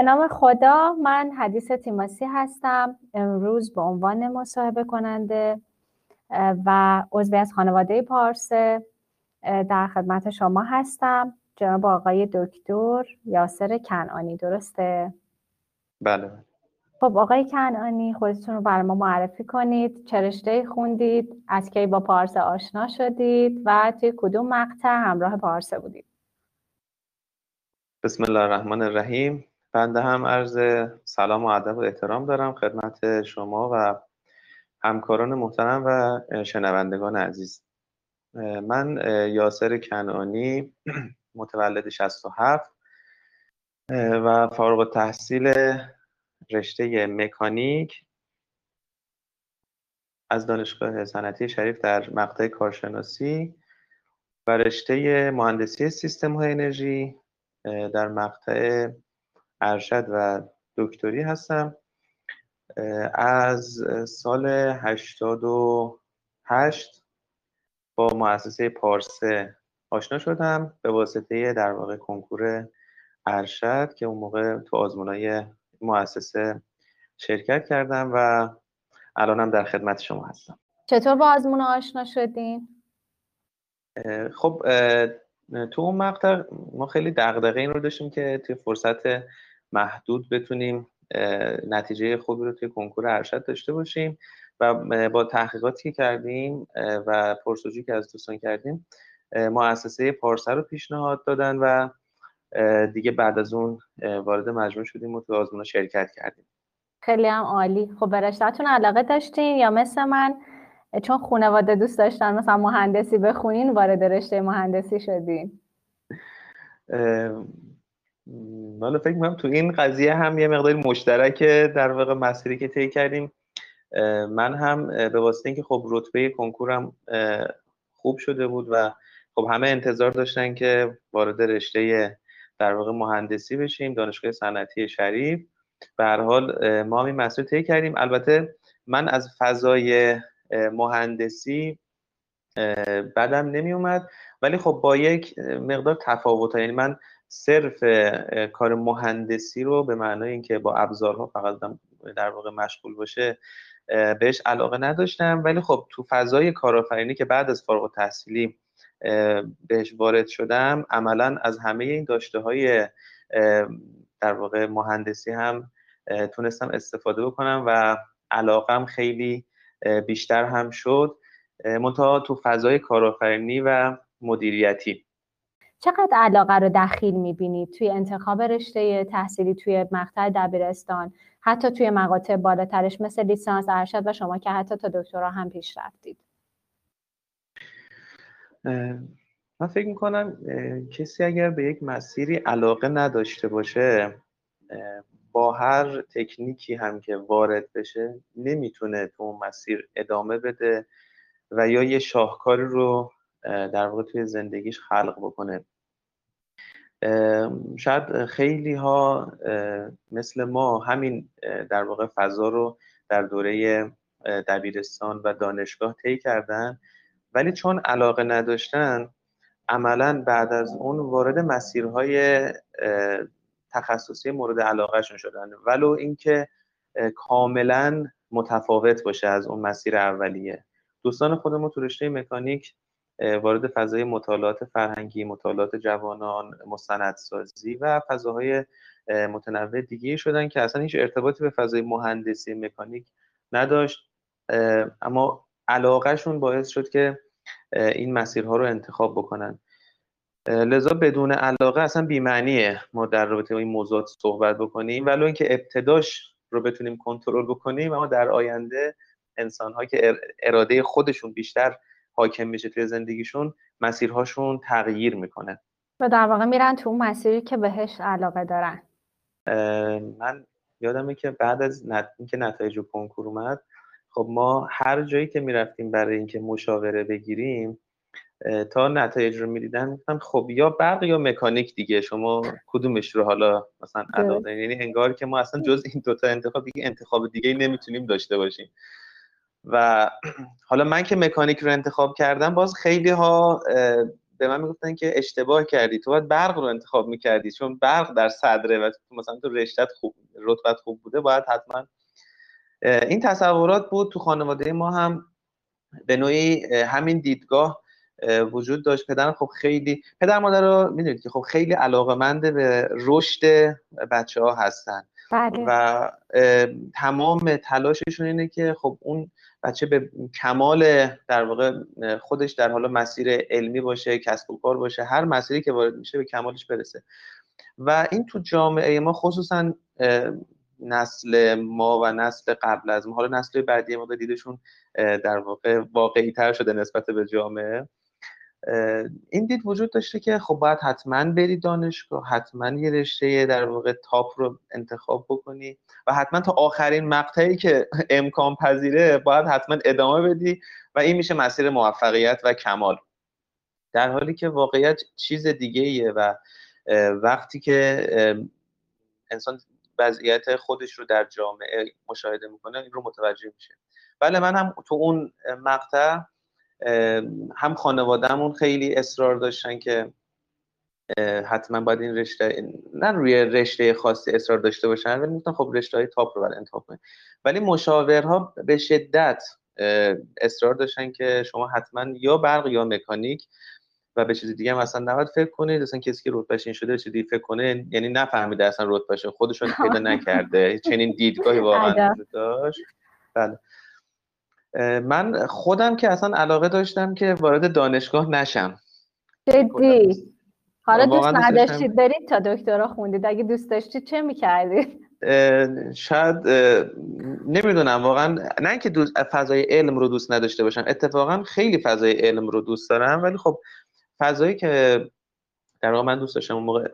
به نام خدا من حدیث تیماسی هستم امروز به عنوان مصاحبه کننده و عضوی از خانواده پارسه در خدمت شما هستم جناب آقای دکتر یاسر کنعانی درسته؟ بله. خب آقای کنعانی خودتون رو برای ما معرفی کنید چه رشته خوندید از کی با پارسه آشنا شدید و توی کدوم مقطع همراه پارسه بودید. بسم الله الرحمن الرحیم. بنده هم عرض سلام و ادب و احترام دارم خدمت شما و همکاران محترم و شنوندگان عزیز. من یاسر کنعانی متولد 67 و فارغ تحصیل رشته مکانیک از دانشگاه صنعتی شریف در مقطع کارشناسی و رشته مهندسی سیستم های انرژی در مقطع ارشد و دکتری هستم از سال 88 با مؤسسه پارسه آشنا شدم به واسطه در واقع کنکور ارشد که اون موقع تو آزمونای مؤسسه شرکت کردم و الانم در خدمت شما هستم چطور با آزمون آشنا شدین؟ خب تو اون مقطع ما خیلی دغدغه این رو داشتیم که توی فرصت محدود بتونیم نتیجه خوبی رو توی کنکور ارشد داشته باشیم و با تحقیقاتی که کردیم و پرسجویی که از دوستان کردیم مؤسسه پارسه رو پیشنهاد دادن و دیگه بعد از اون وارد مجموع شدیم و تو آزمون شرکت کردیم. خیلی هم عالی. خب به رشتهتون علاقه داشتین یا مثل من؟ چون خانواده دوست داشتن مثلا مهندسی بخونین وارد رشته مهندسی شدین. حالا فکر می‌کنم تو این قضیه هم یه مقداری مشترک در واقع مسیری که طی کردیم. من هم به واسطه اینکه خب رتبه کنکورم خوب شده بود و خب همه انتظار داشتن که وارد رشته در واقع مهندسی بشیم دانشگاه صنعتی شریف. به هر حال ما این مسیر طی کردیم. البته من از فضای مهندسی بدم نمی اومد ولی خب با یک مقدار تفاوت یعنی من صرف کار مهندسی رو به معنای اینکه با ابزارها فقط در واقع مشغول باشه بهش علاقه نداشتم. ولی خب تو فضای کارآفرینی که بعد از فارغ تحصیلی بهش وارد شدم عملا از همه این داشته های در واقع مهندسی هم تونستم استفاده بکنم و علاقم خیلی بیشتر هم شد منتها تو فضای کارآفرینی و مدیریتی. چقدر علاقه رو دخیل می‌بینید توی انتخاب رشته تحصیلی توی مقطع دبیرستان حتی توی مقاطع بالاترش مثل لیسانس ارشد و شما که حتی تا دکترا هم پیش رفتید؟ من فکر می‌کنم کسی اگر به یک مسیری علاقه نداشته باشه با هر تکنیکی هم که وارد بشه نمی‌تونه تو اون مسیر ادامه بده و یا یه شاهکاری رو در واقع توی زندگیش خلق بکنه. شاید خیلی ها مثل ما همین در واقع فضا رو در دوره دبیرستان و دانشگاه طی کردن ولی چون علاقه نداشتن عملا بعد از اون وارد مسیرهای تخصصی مورد علاقهشون شدن. ولو اینکه کاملا متفاوت باشه از اون مسیر اولیه. دوستان خودمون تو رشته مکانیک وارد فضای مطالعات فرهنگی مطالعات جوانان مستندسازی و فضاهای متنوع دیگه شدن که اصلا هیچ ارتباطی به فضای مهندسی مکانیک نداشت. اما علاقهشون باعث شد که این مسیرها رو انتخاب بکنن. لذا بدون علاقه اصلا بیمعنیه ما در رابطه با این موضوعات صحبت بکنیم. ولو اینکه ابتداش رو بتونیم کنترل بکنیم اما در آینده انسان ها که اراده خودشون بیشتر حاکم میشه توی زندگیشون مسیرهاشون تغییر می‌کنه. و در واقع میرن تو اون مسیری که بهش علاقه دارن. من یادمه که بعد از نت... اینکه نتایج کنکور اومد خب ما هر جایی که می‌رفتیم برای اینکه مشاوره بگیریم تا نتایج رو می‌دیدن گفتم خب یا برق یا مکانیک دیگه شما کدومش رو حالا مثلا علاقه یعنی انگار که ما اصلا جز این دوتا انتخاب دیگه انتخاب دیگه نمی‌تونیم داشته باشیم. و حالا من که مکانیک رو انتخاب کردم باز خیلی ها به من می‌گفتن که اشتباه کردی. تو باید برق رو انتخاب می‌کردی. چون برق در صدره و مثلا تو رشتت خوب رتبت خوب بوده باید حتما این تصورات بود. تو خانواده ما هم به نوعی همین دیدگاه وجود داشت. پدرم خب خیلی پدر مادر رو می‌دونید که خب خیلی علاقمند به رشد بچه ها هستن. بله. و تمام تلاششون اینه که خب اون بچه به کمال در واقع خودش در حال مسیر علمی باشه کسب و کار باشه هر مسیری که وارد میشه به کمالش برسه و این تو جامعه ما خصوصا نسل ما و نسل قبل از ما حالا نسل بعدی ما دیدشون در واقع واقعی تر شده نسبت به جامعه این دید وجود داشته که خب باید حتما بری دانشگاه حتما یه رشته در واقع تاپ رو انتخاب بکنی و حتما تا آخرین مقطعی که امکان پذیره باید حتما ادامه بدی و این میشه مسیر موفقیت و کمال. در حالی که واقعیت چیز دیگه ایه و وقتی که انسان وضعیت خودش رو در جامعه مشاهده می‌کنه این رو متوجه میشه. بله من هم تو اون مقطع هم خانوادهمون خیلی اصرار داشتن که حتما باید این رشته نه روی رشته خاصی اصرار داشته باشن ولی می‌گفتن خب رشته های تاپ رو باید انتخاب کنید ولی مشاورها به شدت اصرار داشتن که شما حتما یا برق یا مکانیک و به چیز دیگه هم اصلا نباید فکر کنید. اصلا کسی که رتبهش این شده چیزی فکر کنه یعنی نفهمیده اصلا رتبهش خودشون پیدا نکرده. چنین دیدگاهی واقعا داشت. بله. من خودم که اصلا علاقه داشتم که وارد دانشگاه نشم. جدی. حالا دوست نداشتید برید تا دکترا خوندید. اگه دوست داشتید چه می‌کردید؟ شاید نمی‌دونم. واقعا نه اینکه فضای علم رو دوست نداشته باشم. اتفاقا خیلی فضای علم رو دوست دارم ولی خب فضایی که در واقع من دوست داشتم اون موقع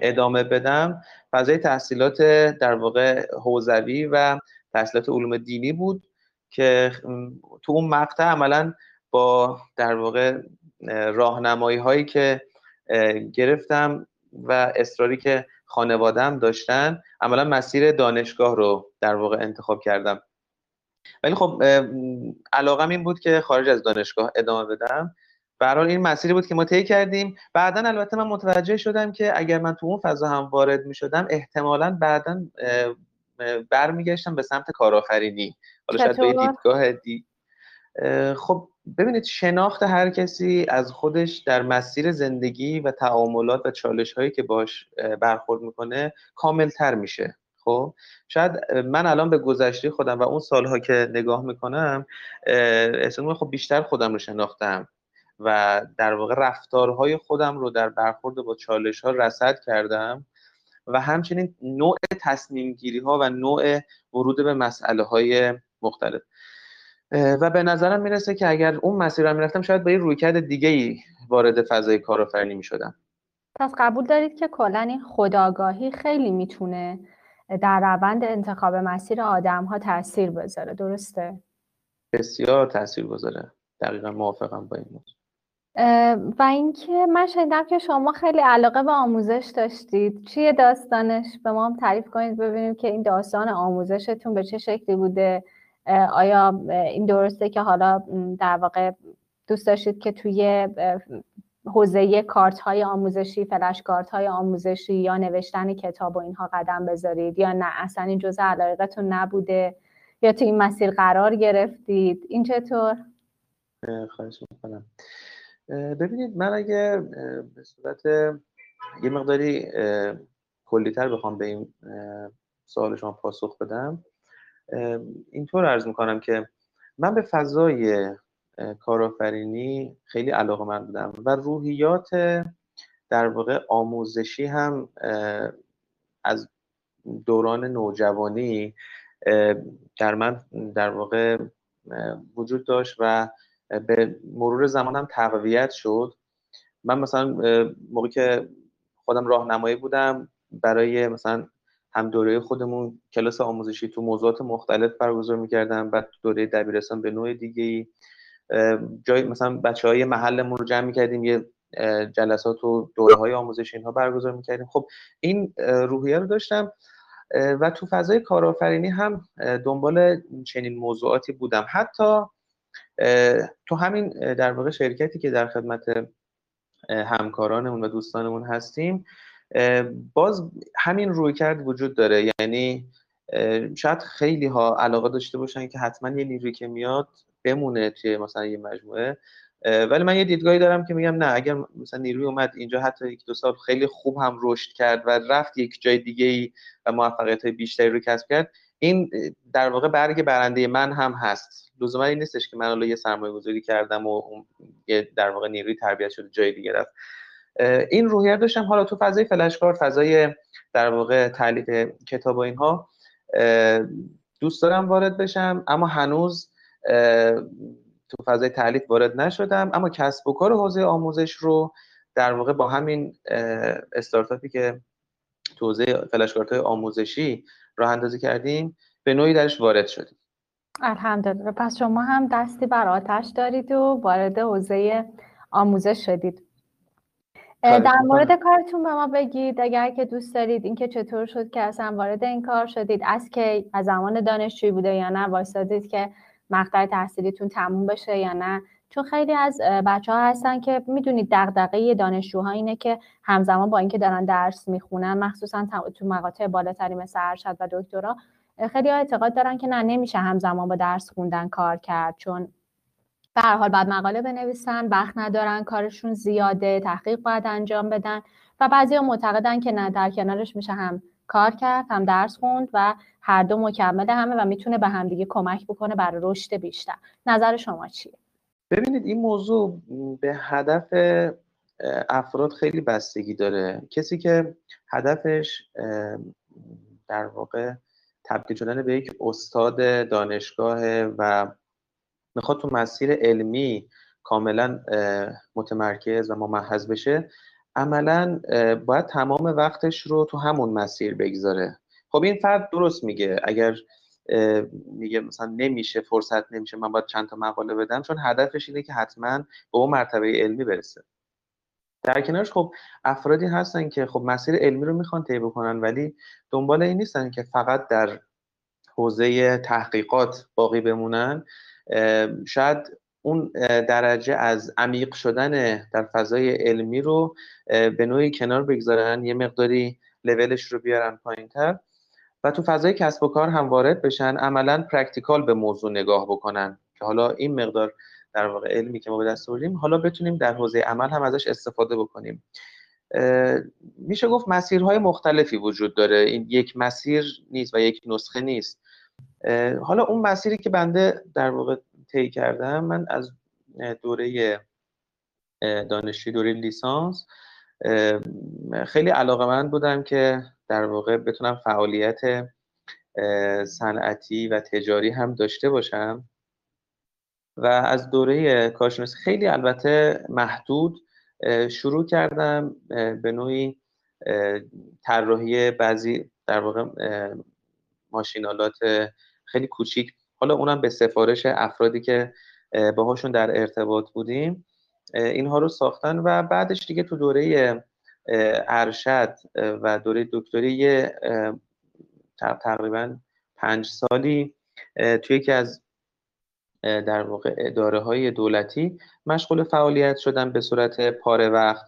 ادامه بدم فضای تحصیلات در واقع حوزوی و تحصیلات علوم دینی بود. که تو اون مقطع عملا با در واقع راهنمایی هایی که گرفتم و اصراری که خانوادم داشتن عملا مسیر دانشگاه رو در واقع انتخاب کردم. ولی خب علاقم این بود که خارج از دانشگاه ادامه بدم. برحال این مسیری بود که ما طی کردیم. بعدا البته من متوجه شدم که اگر من تو اون فضا هم وارد می شدم احتمالا بعدا برمیگشتم به سمت کارآفرینی. حالا شاید به دیدگاه دی خب ببینید شناخت هر کسی از خودش در مسیر زندگی و تعاملات و چالش هایی که باش برخورد می‌کنه کامل تر میشه. خب شاید من الان به گذشته خودم و اون سالها که نگاه می‌کنم احسان خب بیشتر خودم رو شناختم و در واقع رفتارهای خودم رو در برخورد با چالش ها رسد کردم و همچنین نوع تصمیم گیری ها و نوع ورود به مسئله های مختلف. و به نظرم می‌رسه که اگر اون مسیر رو می‌رفتم شاید با یه رویکرد دیگه ای وارد فضای کارآفرینی می‌شدم. پس قبول دارید که کلا این خداگاهی خیلی می‌تونه در روند انتخاب مسیر آدم ها تاثیر بذاره درسته؟ بسیار تاثیر گذاره دقیقا موافقم با این موضوع. و اینکه من شنیدم که شما خیلی علاقه به آموزش داشتید. چیه داستانش؟ به ما هم تعریف کنید ببینیم که این داستان آموزشتون به چه شکلی بوده. آیا این درسته که حالا در واقع دوست داشتید که توی حوزه کارت های آموزشی فلش کارت های آموزشی یا نوشتن کتاب و اینها قدم بذارید یا نه؟ اصلا این جزء علاقتون نبوده یا تو این مسیر قرار گرفتید؟ این چطور؟ خواهش می‌کنم. ببینید من اگه به صورت یه مقداری کلیتر بخوام به این سوال شما پاسخ بدم اینطور عرض می‌کنم که من به فضای کارآفرینی خیلی علاقه من بودم و روحیات در واقع آموزشی هم از دوران نوجوانی در من در واقع وجود داشت و به مرور زمان هم تقویت شد. من مثلا موقعی که خودم راهنمایی بودم برای مثلا هم دوره خودمون کلاس آموزشی تو موضوعات مختلف برگزار می‌کردم بعد دوره دبیرستان به نوع دیگه ای جای مثلا بچه های محلمون رو جمع می‌کردیم یه جلسات و دوره های آموزشی اینها برگزار می‌کردیم. خب این روحیه رو داشتم و تو فضای کارآفرینی هم دنبال چنین موضوعاتی بودم. حتی تو همین در واقع شرکتی که در خدمت همکارانمون و دوستانمون هستیم باز همین روی کرد وجود داره. یعنی شاید خیلی ها علاقه داشته باشن که حتما یه نیروی که میاد بمونه توی مثلا یه مجموعه. ولی من یه دیدگاهی دارم که میگم نه اگر مثلا نیروی اومد اینجا حتی یک دو سال خیلی خوب هم رشد کرد و رفت یک جای دیگه ای و موفقیت های بیشتری رو کسب کرد این در واقع برگ برنده من هم هست. لزوما این نیستش که من الان یه سرمایه گذاری کردم و یه در واقع نیروی تربیت شده جای دیگه رفت. این روحیه داشتم. حالا تو فضای فلشکار فضای در واقع تعلیف کتاب و اینها دوست دارم وارد بشم. اما هنوز تو فضای تعلیف وارد نشدم. اما کسب و کار حوزه آموزش رو در واقع با همین استارتاپی که تو حوزه فلشکارت آموزشی راه اندازی کردیم به نوعی درش وارد شدیم. الحمدلله. پس شما هم دستی بر آتش دارید و وارد حوزه آموزش شدید. در مورد کارتون به ما بگید. اگر که دوست دارید اینکه چطور شد که اصلا وارد این کار شدید از که از زمان دانشجویی بوده یا نه وایسادید که مقطع تحصیلیتون تموم بشه یا نه. چون خیلی از بچه ها هستن که می‌دونید دغدغه دانشجوها اینه که همزمان با اینکه دارن درس می‌خونن مخصوصا تو مقاطع بالاتری مثل ارشد و دکترا خیلی ها اعتقاد دارن که نه نمیشه همزمان با درس خوندن کار کرد. چون به هر حال بعد مقاله بنویسن وقت ندارن کارشون زیاده تحقیق باید انجام بدن و بعضی معتقدن که نه در کنارش میشه هم کار کرد هم درس خوند و هر دو مکمل همه و می‌تونه به همدیگه کمک بکنه برای رشد بیشتر. نظر شما چیه؟ ببینید این موضوع به هدف افراد خیلی بستگی داره. کسی که هدفش در واقع تبدیل شدن به یک استاد دانشگاه و می‌خواد تو مسیر علمی کاملا متمرکز و ممحض بشه عملا باید تمام وقتش رو تو همون مسیر بگذاره. خب این فرد درست میگه اگر میگه مثلا نمیشه فرصت نمیشه من باید چند تا مقاله بدم چون هدفش اینه که حتما به اون مرتبه علمی برسه. در کنارش خب افرادی هستن که خب مسیر علمی رو می‌خوان طی بکنن ولی دنبال این نیستن که فقط در حوزه تحقیقات باقی بمونن. شاید اون درجه از عمیق شدن در فضای علمی رو به نوعی کنار بگذارن یه مقداری لولش رو بیارن پایین تر و تو فضای کسب و کار هم وارد بشن عملا practical به موضوع نگاه بکنن. که حالا این مقدار در واقع علمی که ما به دست آوردیم حالا بتونیم در حوزه عمل هم ازش استفاده بکنیم. میشه گفت مسیرهای مختلفی وجود داره. این یک مسیر نیست و یک نسخه نیست. حالا اون مسیری که بنده در واقع طی کردم من از دوره دانشجوی دوره لیسانس خیلی علاقه من بودم که در واقع بتونم فعالیت صنعتی و تجاری هم داشته باشم. و از دوره کارشناسی خیلی البته محدود شروع کردم به نوعی طراحی بعضی در واقع ماشینالات خیلی کوچیک. حالا اونم به سفارش افرادی که باهاشون در ارتباط بودیم اینها رو ساختن و بعدش دیگه تو دوره ارشد و دوره دکتری تقریبا پنج سالی توی یکی از در واقع اداره های دولتی مشغول فعالیت شدم به صورت پاره وقت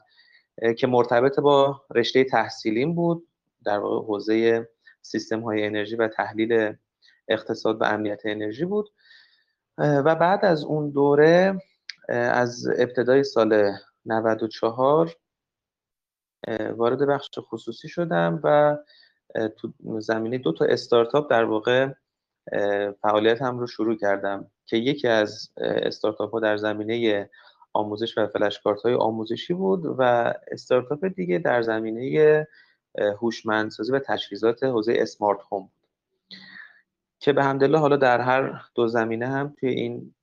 که مرتبط با رشته تحصیلیم بود در واقع حوزه سیستم های انرژی و تحلیل اقتصاد و امنیت انرژی بود. و بعد از اون دوره از ابتدای سال 94 وارد بخش خصوصی شدم و تو زمینه دو تا استارتاپ در واقع فعالیت هم رو شروع کردم که یکی از استارتاپ ها در زمینه آموزش و فلشکارت های آموزشی بود و استارتاپ دیگه در زمینه هوشمندسازی و تجهیزات حوزه اسمارت هوم که به همدلله حالا در هر دو زمینه هم توی این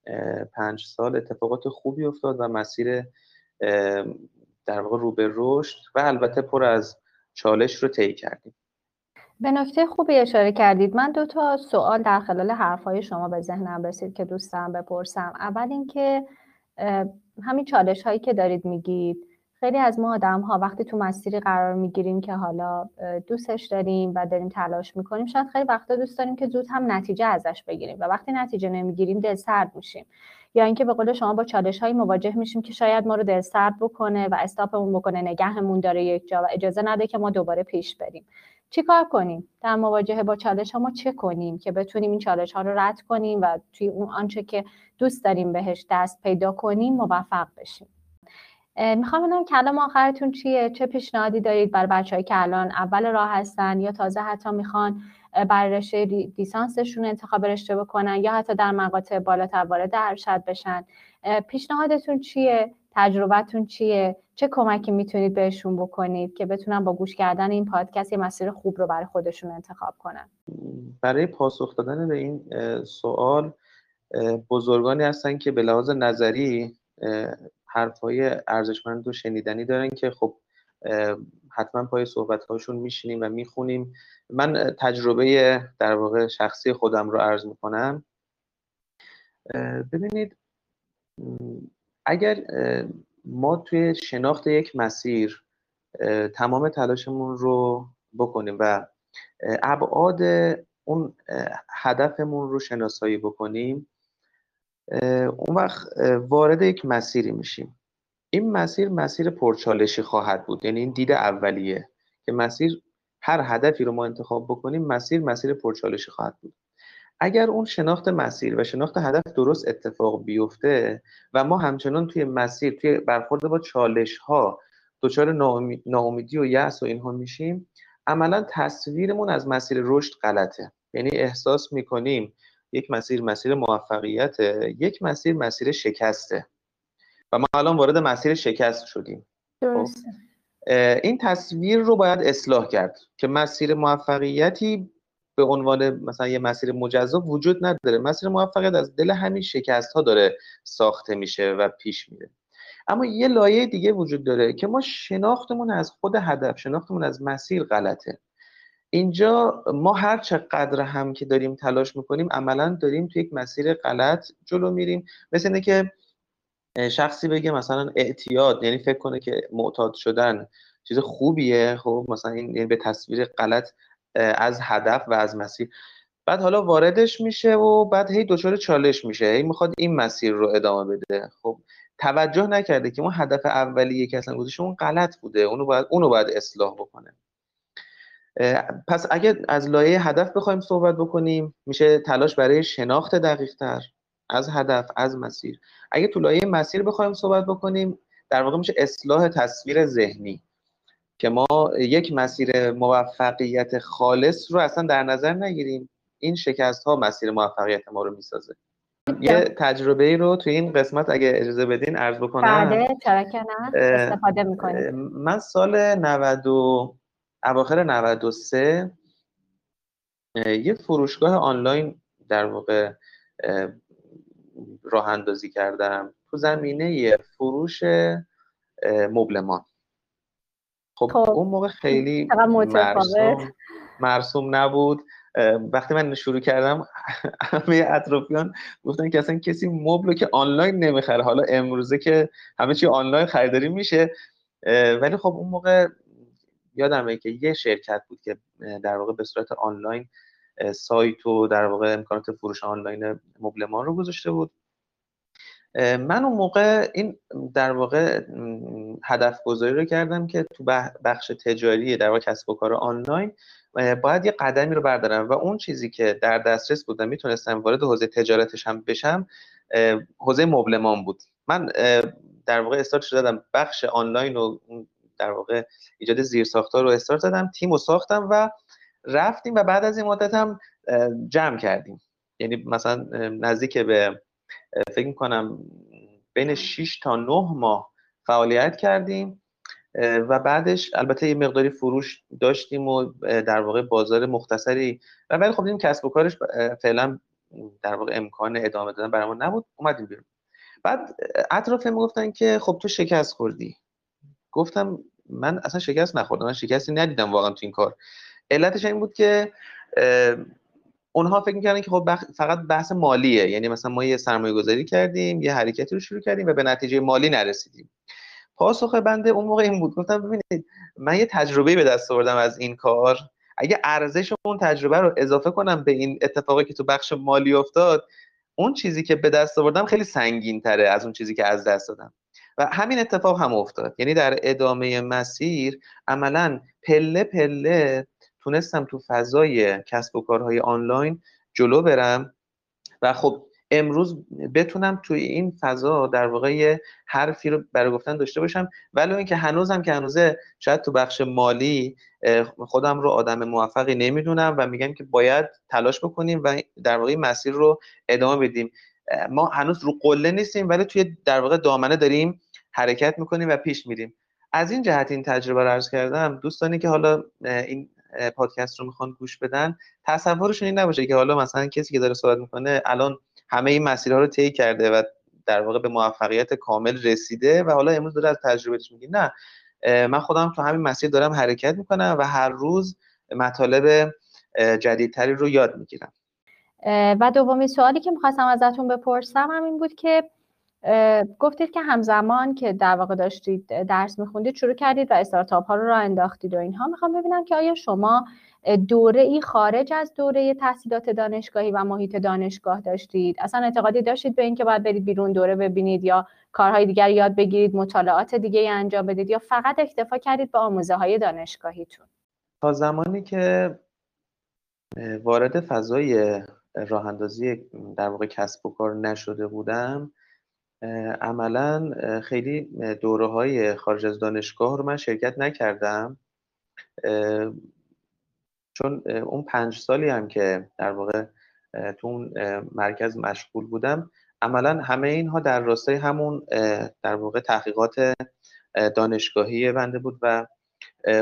پنج سال اتفاقات خوبی افتاد و مسیر در واقع رو به رشد و البته پر از چالش رو طی کردیم. به نکته خوبی اشاره کردید. من دو تا سوال در خلال حرفهای شما به ذهنم رسید که دوست دارم بپرسم. اول اینکه همین چالش هایی که دارید میگید خیلی از ما آدم ها وقتی تو مسیری قرار می‌گیریم که حالا دوستش داریم و داریم تلاش می‌کنیم شاید خیلی وقتا دوست داریم که زود هم نتیجه ازش بگیریم و وقتی نتیجه نمی‌گیریم دل سرد میشیم. یا اینکه به قول شما با چالش های مواجه میشیم که شاید ما رو دلسرد بکنه و استاپمون بکنه نگهمون داره یک جا و اجازه نده که ما دوباره پیش بریم. چیکار کنیم؟ در مواجهه با چالش ها ما چه کنیم که بتونیم این چالش ها رو رد کنیم و توی اون آنچه که دوست داریم بهش دست پیدا کنیم موفق بشیم؟ می‌خوام ببینم کلام آخرتون چیه؟ چه پیشنهادی دارید برای بچههایی که الان اول راه هستن یا تازه حتی می‌خوان برای رشته لیسانسشون انتخاب رشته بکنن یا حتی در مقاطع بالاتر وارد ارشد بشن؟ پیشنهادتون چیه؟ تجربتون چیه؟ چه کمکی می‌تونید بهشون بکنید که بتونن با گوش کردن این پادکست یه مسیر خوب رو برای خودشون انتخاب کنن؟ برای پاسخ دادن به این سوال بزرگانی هستن که به لحاظ نظری حرفهای ارزشمند و شنیدنی دارن که خب حتما پای صحبت هاشون میشینیم و می‌خونیم. من تجربه در واقع شخصی خودم رو عرض می‌کنم. ببینید اگر ما توی شناخت یک مسیر تمام تلاشمون رو بکنیم و ابعاد اون هدفمون رو شناسایی بکنیم اون وقت وارد یک مسیری میشیم. این مسیر مسیر پرچالشی خواهد بود. یعنی این دید اولیه که مسیر هر هدفی رو ما انتخاب بکنیم مسیر مسیر پرچالشی خواهد بود. اگر اون شناخت مسیر و شناخت هدف درست اتفاق بیفته و ما همچنان توی مسیر توی برخورد با چالش ها دچار ناامیدی و یأس و اینها میشیم عملا تصویرمون از مسیر رشد غلطه. یعنی احساس می‌کنیم یک مسیر مسیر موفقیته یک مسیر مسیر شکسته. و ما الان وارد مسیر شکست شدیم. خب؟ این تصویر رو باید اصلاح کرد که مسیر موفقیتی به عنوان مثلا یه مسیر مجزا وجود نداره. مسیر موفقیت از دل همین شکست ها داره ساخته میشه و پیش میره. اما یه لایه دیگه وجود داره که ما شناختمون از خود هدف شناختمون از مسیر غلطه. اینجا ما هر چقدر هم که داریم تلاش می‌کنیم عملا داریم تو یک مسیر غلط جلو میریم. مثل اینه که شخصی بگه مثلا اعتیاد یعنی فکر کنه که معتاد شدن چیز خوبیه خب مثلا این یعنی به تصویر غلط از هدف و از مسیر. بعد حالا واردش میشه و بعد هی دچار چالش میشه هی می‌خواد این مسیر رو ادامه بده. خب توجه نکرده که اون هدف اولیه که اصلا گذاشته اون غلط بوده اونو باید اونو باید اصلاح بکنه. پس اگه از لایه هدف بخوایم صحبت بکنیم میشه تلاش برای شناخت دقیق تر از هدف از مسیر. اگه تو لایه مسیر بخوایم صحبت بکنیم در واقع میشه اصلاح تصویر ذهنی که ما یک مسیر موفقیت خالص رو اصلا در نظر نگیریم. این شکست ها مسیر موفقیت ما رو می‌سازه. یه تجربه ای رو توی این قسمت اگه اجازه بدین عرض بکنم. بله چرا که نه استفاده می‌کنیم. من سال 90 اواخر 93 یه فروشگاه آنلاین در واقع راه اندازی کردم. تو زمینه فروش مبلمان. خب, خب. اون موقع خیلی مرسوم, مرسوم نبود. وقتی من شروع کردم همه اطرافیان گفتن که اصلا کسی مبل که آنلاین نمی‌خره. حالا امروزه که همه چی آنلاین خریداری میشه. ولی خب اون موقع یادمه که یه شرکت بود که در واقع به صورت آنلاین سایت و در واقع امکانات فروش آنلاین مبلمان رو گذاشته بود. من اون موقع این در واقع هدف گذاری رو کردم که تو بخش تجاری در واقع کسب و کار آنلاین باید یه قدمی رو بردارم و اون چیزی که در دسترس بودم می‌تونستم وارد حوزه تجارتش هم بشم حوزه مبلمان بود. من در واقع استارت شدم بخش آنلاین و در واقع ایجاد زیر ساختار رو استارت زدم تیم رو ساختم و رفتیم و بعد از این مدت هم جمع کردیم. یعنی مثلا نزدیک به فکر کنم بین 6 تا 9 ماه فعالیت کردیم و بعدش البته یه مقداری فروش داشتیم و در واقع بازار مختصری. و ولی خب این کسب و کارش فعلا در واقع امکان ادامه دادن برامون نبود اومدیم بیرون. بعد اطراف گفتن که خب تو شکست خوردی. گفتم من اصلا شکست نخوردم من شکستی ندیدم واقعا تو این کار. علتش این بود که اونها فکر می‌کردن که خب فقط بحث مالیه. یعنی مثلا ما یه سرمایه گذاری کردیم یه حرکتی رو شروع کردیم و به نتیجه مالی نرسیدیم. پاسخ بنده اون موقع این بود. گفتم ببینید من یه تجربه به دست آوردم از این کار. اگه ارزش اون تجربه رو اضافه کنم به این اتفاقی که تو بخش مالی افتاد اون چیزی که به دست آوردم خیلی سنگین تره از اون چیزی که از دست دادم. همین اتفاق هم افتاد. یعنی در ادامه مسیر عملا پله پله تونستم تو فضای کسب و کارهای آنلاین جلو برم و خب امروز بتونم توی این فضا در واقع حرفی رو برای گفتن داشته باشم. ولی اینکه هنوزم که هنوزه شاید تو بخش مالی خودم رو آدم موفقی نمی‌دونم و میگم که باید تلاش بکنیم و در واقع مسیر رو ادامه بدیم. ما هنوز رو قله نیستیم ولی توی در واقع دامنه داریم حرکت می‌کنیم و پیش میریم. از این جهت این تجربه رو عرض کردم دوستانی که حالا این پادکست رو می‌خوان گوش بدن تصورشون این نباشه که حالا مثلا کسی که داره صحبت می‌کنه الان همه این مسیرها رو طی کرده و در واقع به موفقیت کامل رسیده و حالا امروز داره از تجربهش میگه. نه من خودم تو همین مسیر دارم حرکت می‌کنم و هر روز مطالب جدیدتری رو یاد می‌گیرم. و دومین سوالی که می‌خواستم ازتون بپرسم همین بود که گفتید که همزمان که در واقع داشتید درس میخوندید شروع کردید و استارتاپ ها رو راه انداختید و اینها می‌خوام ببینم که آیا شما دوره ای خارج از دوره تحصیلات دانشگاهی و محیط دانشگاه داشتید؟ اصلا اعتقادی داشتید به اینکه باید برید بیرون دوره ببینید یا کارهای دیگر یاد بگیرید مطالعات دیگه انجام بدید یا فقط اکتفا کردید به آموزه های دانشگاهیتون؟ تا زمانی که وارد فضای راه اندازی در واقع کسب و کار نشده بودم عملا خیلی دوره های خارج از دانشگاه رو من شرکت نکردم. چون اون پنج سالی هم که در واقع تو اون مرکز مشغول بودم عملا همه اینها در راستای همون در واقع تحقیقات دانشگاهی بنده بود و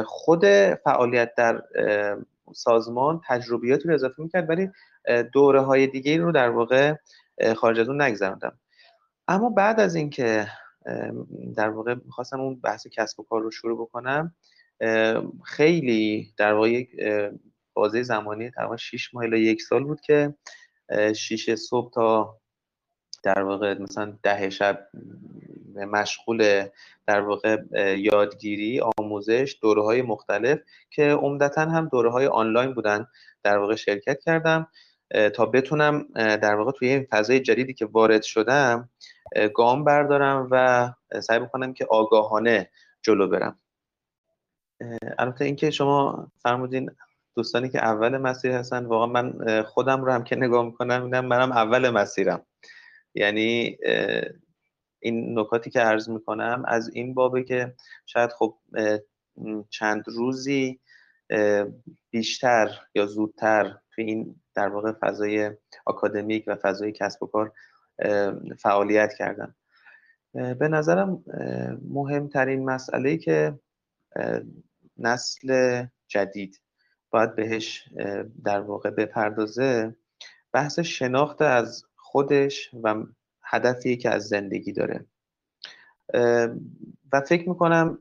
خود فعالیت در سازمان تجربیاتی رو اضافه می‌کرد. ولی دوره های دیگه رو در واقع خارج از اون نگذراندم اما بعد از اینکه در واقع می‌خواستم اون بحث کسب و کار رو شروع بکنم خیلی در واقع یک بازه زمانی تقریبا 6 ماه الی یک سال بود که 6 صبح تا در واقع مثلا ده شب مشغول در واقع یادگیری آموزش دوره های مختلف که عمدتا هم دوره های آنلاین بودن در واقع شرکت کردم. تا بتونم در واقع توی این فضای جدیدی که وارد شدم گام بردارم و سعی بکنم که آگاهانه جلو برم. البته اینکه شما فرمودین دوستانی که اول مسیر هستن واقعا من خودم رو هم که نگاه می‌کنم اینم منم اول مسیرم. یعنی این نکاتی که عرض می‌کنم از این بابه که شاید خب چند روزی بیشتر یا زودتر توی این در واقع فضای آکادمیک و فضای کسب و کار فعالیت کردم. به نظرم مهمترین مسئله که نسل جدید باید بهش در واقع بپردازه بحث شناخت از خودش و هدفی که از زندگی داره. و فکر می‌کنم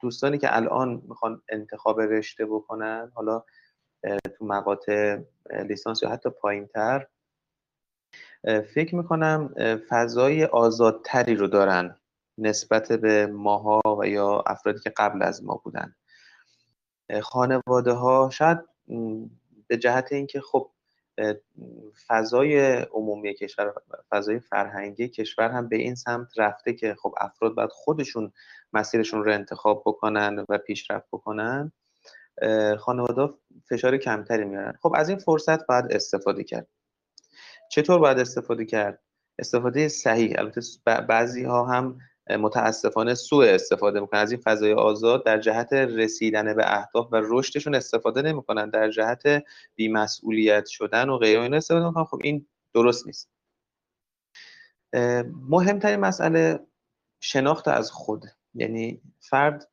دوستانی که الان می‌خوان انتخاب رشته بکنن حالا تو مقاطع لیسانس یا حتی پایین تر فکر می‌کنم فضای آزادتری رو دارن نسبت به ماها و یا افرادی که قبل از ما بودن. خانواده ها شاید به جهت اینکه خب فضای عمومی کشور فضای فرهنگی کشور هم به این سمت رفته که خب افراد باید خودشون مسیرشون رو انتخاب بکنن و پیشرفت بکنن. خانواده فشار کمتری میارن. خب از این فرصت باید استفاده کرد. چطور باید استفاده کرد؟ استفاده صحیح. البته بعضی ها هم متاسفانه سوء استفاده می‌کنن. از این فضای آزاد در جهت رسیدن به اهداف و رشدشون استفاده نمی‌کنن. در جهت بیمسئولیت شدن و غیره اینا استفاده می‌کنن خب این درست نیست. مهمترین مسئله شناخت از خود. یعنی فرد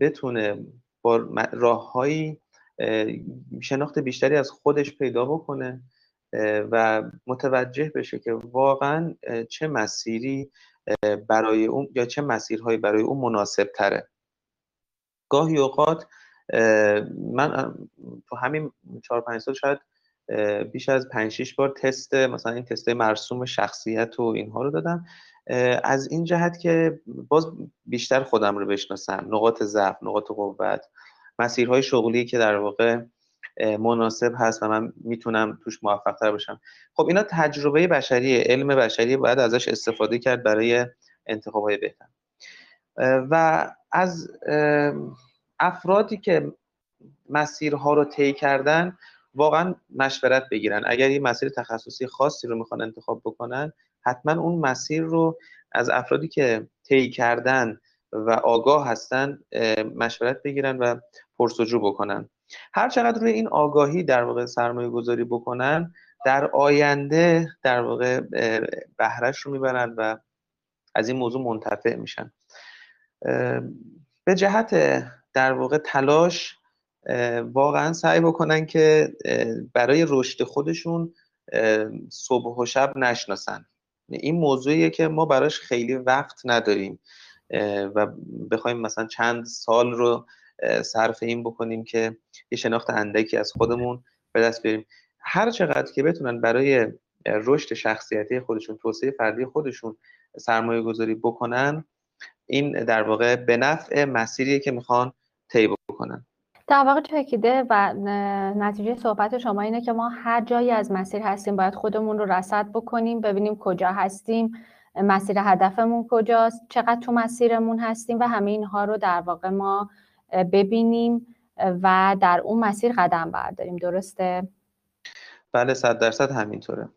بتونه با راههایی شناخت بیشتری از خودش پیدا بکنه و متوجه بشه که واقعا چه مسیری برای اون یا چه مسیرهایی برای اون مناسب تره گاهی اوقات من تو همین چهار پنج سال شاید بیش از پنج شیش بار تست مثلا این تست مرسوم شخصیت و اینها رو دادم. از این جهت که باز بیشتر خودم رو بشناسم. نقاط ضعف نقاط قوت. مسیرهای شغلی که در واقع مناسب هست و من می‌تونم توش موفق تر باشم خب اینا تجربه بشریه علم بشری باید ازش استفاده کرد برای انتخاب های بهتر و از افرادی که مسیرها رو طی کردن واقعا مشورت بگیرن. اگر یه مسیر تخصصی خاصی رو می‌خوان انتخاب بکنن حتما اون مسیر رو از افرادی که طی کردن و آگاه هستن مشورت بگیرن و پرسجو بکنن. هر چقدر روی این آگاهی در واقع سرمایه گذاری بکنن در آینده در واقع بهرش رو می‌برن و از این موضوع منتفع میشن. به جهت در واقع تلاش واقعا سعی بکنن که برای رشد خودشون صبح و شب نشناسن. این موضوعیه که ما براش خیلی وقت نداریم. و بخوایم مثلا چند سال رو صرف این بکنیم که یه شناخت اندکی از خودمون به دست بیاریم. هر چقدر که بتونن برای رشد شخصیتی خودشون توسعه فردی خودشون سرمایه گذاری بکنن این در واقع به نفع مسیریه که می‌خوان طی بکنن. در واقع چکیده و نتیجه صحبت شما اینه که ما هر جایی از مسیر هستیم باید خودمون رو رصد بکنیم ببینیم کجا هستیم مسیر هدفمون کجاست چقدر تو مسیرمون هستیم و همه اینها رو در واقع ما ببینیم و در اون مسیر قدم برداریم. درسته؟ بله صد درصد همینطوره.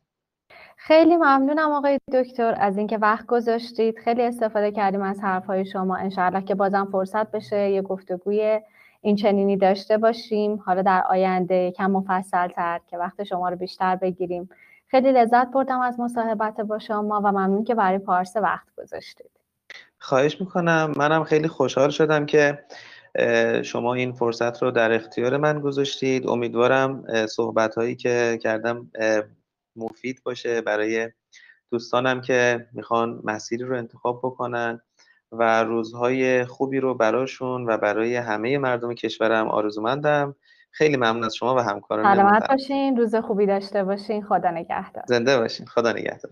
خیلی ممنونم آقای دکتر از اینکه وقت گذاشتید. خیلی استفاده کردیم از حرفهای شما. انشاءالله که بازم فرصت بشه یه گفتگوی این چنینی داشته باشیم. حالا در آینده کم مفصل تر که وقت شما رو بیشتر بگیریم. خیلی لذت بردم از مصاحبت با شما و ممنون که برای پارس وقت گذاشتید. خواهش می‌کنم. منم خیلی خوشحال شدم که شما این فرصت رو در اختیار من گذاشتید. امیدوارم صحبت هایی که کردم مفید باشه. برای دوستانم که می‌خوان مسیری رو انتخاب بکنن و روزهای خوبی رو براشون و برای همه مردم کشورم آرزومندم. خیلی ممنون از شما و همکاران سلامت باشین. روز خوبی داشته باشین. خدا نگهدار. زنده باشین. خدا نگهدار.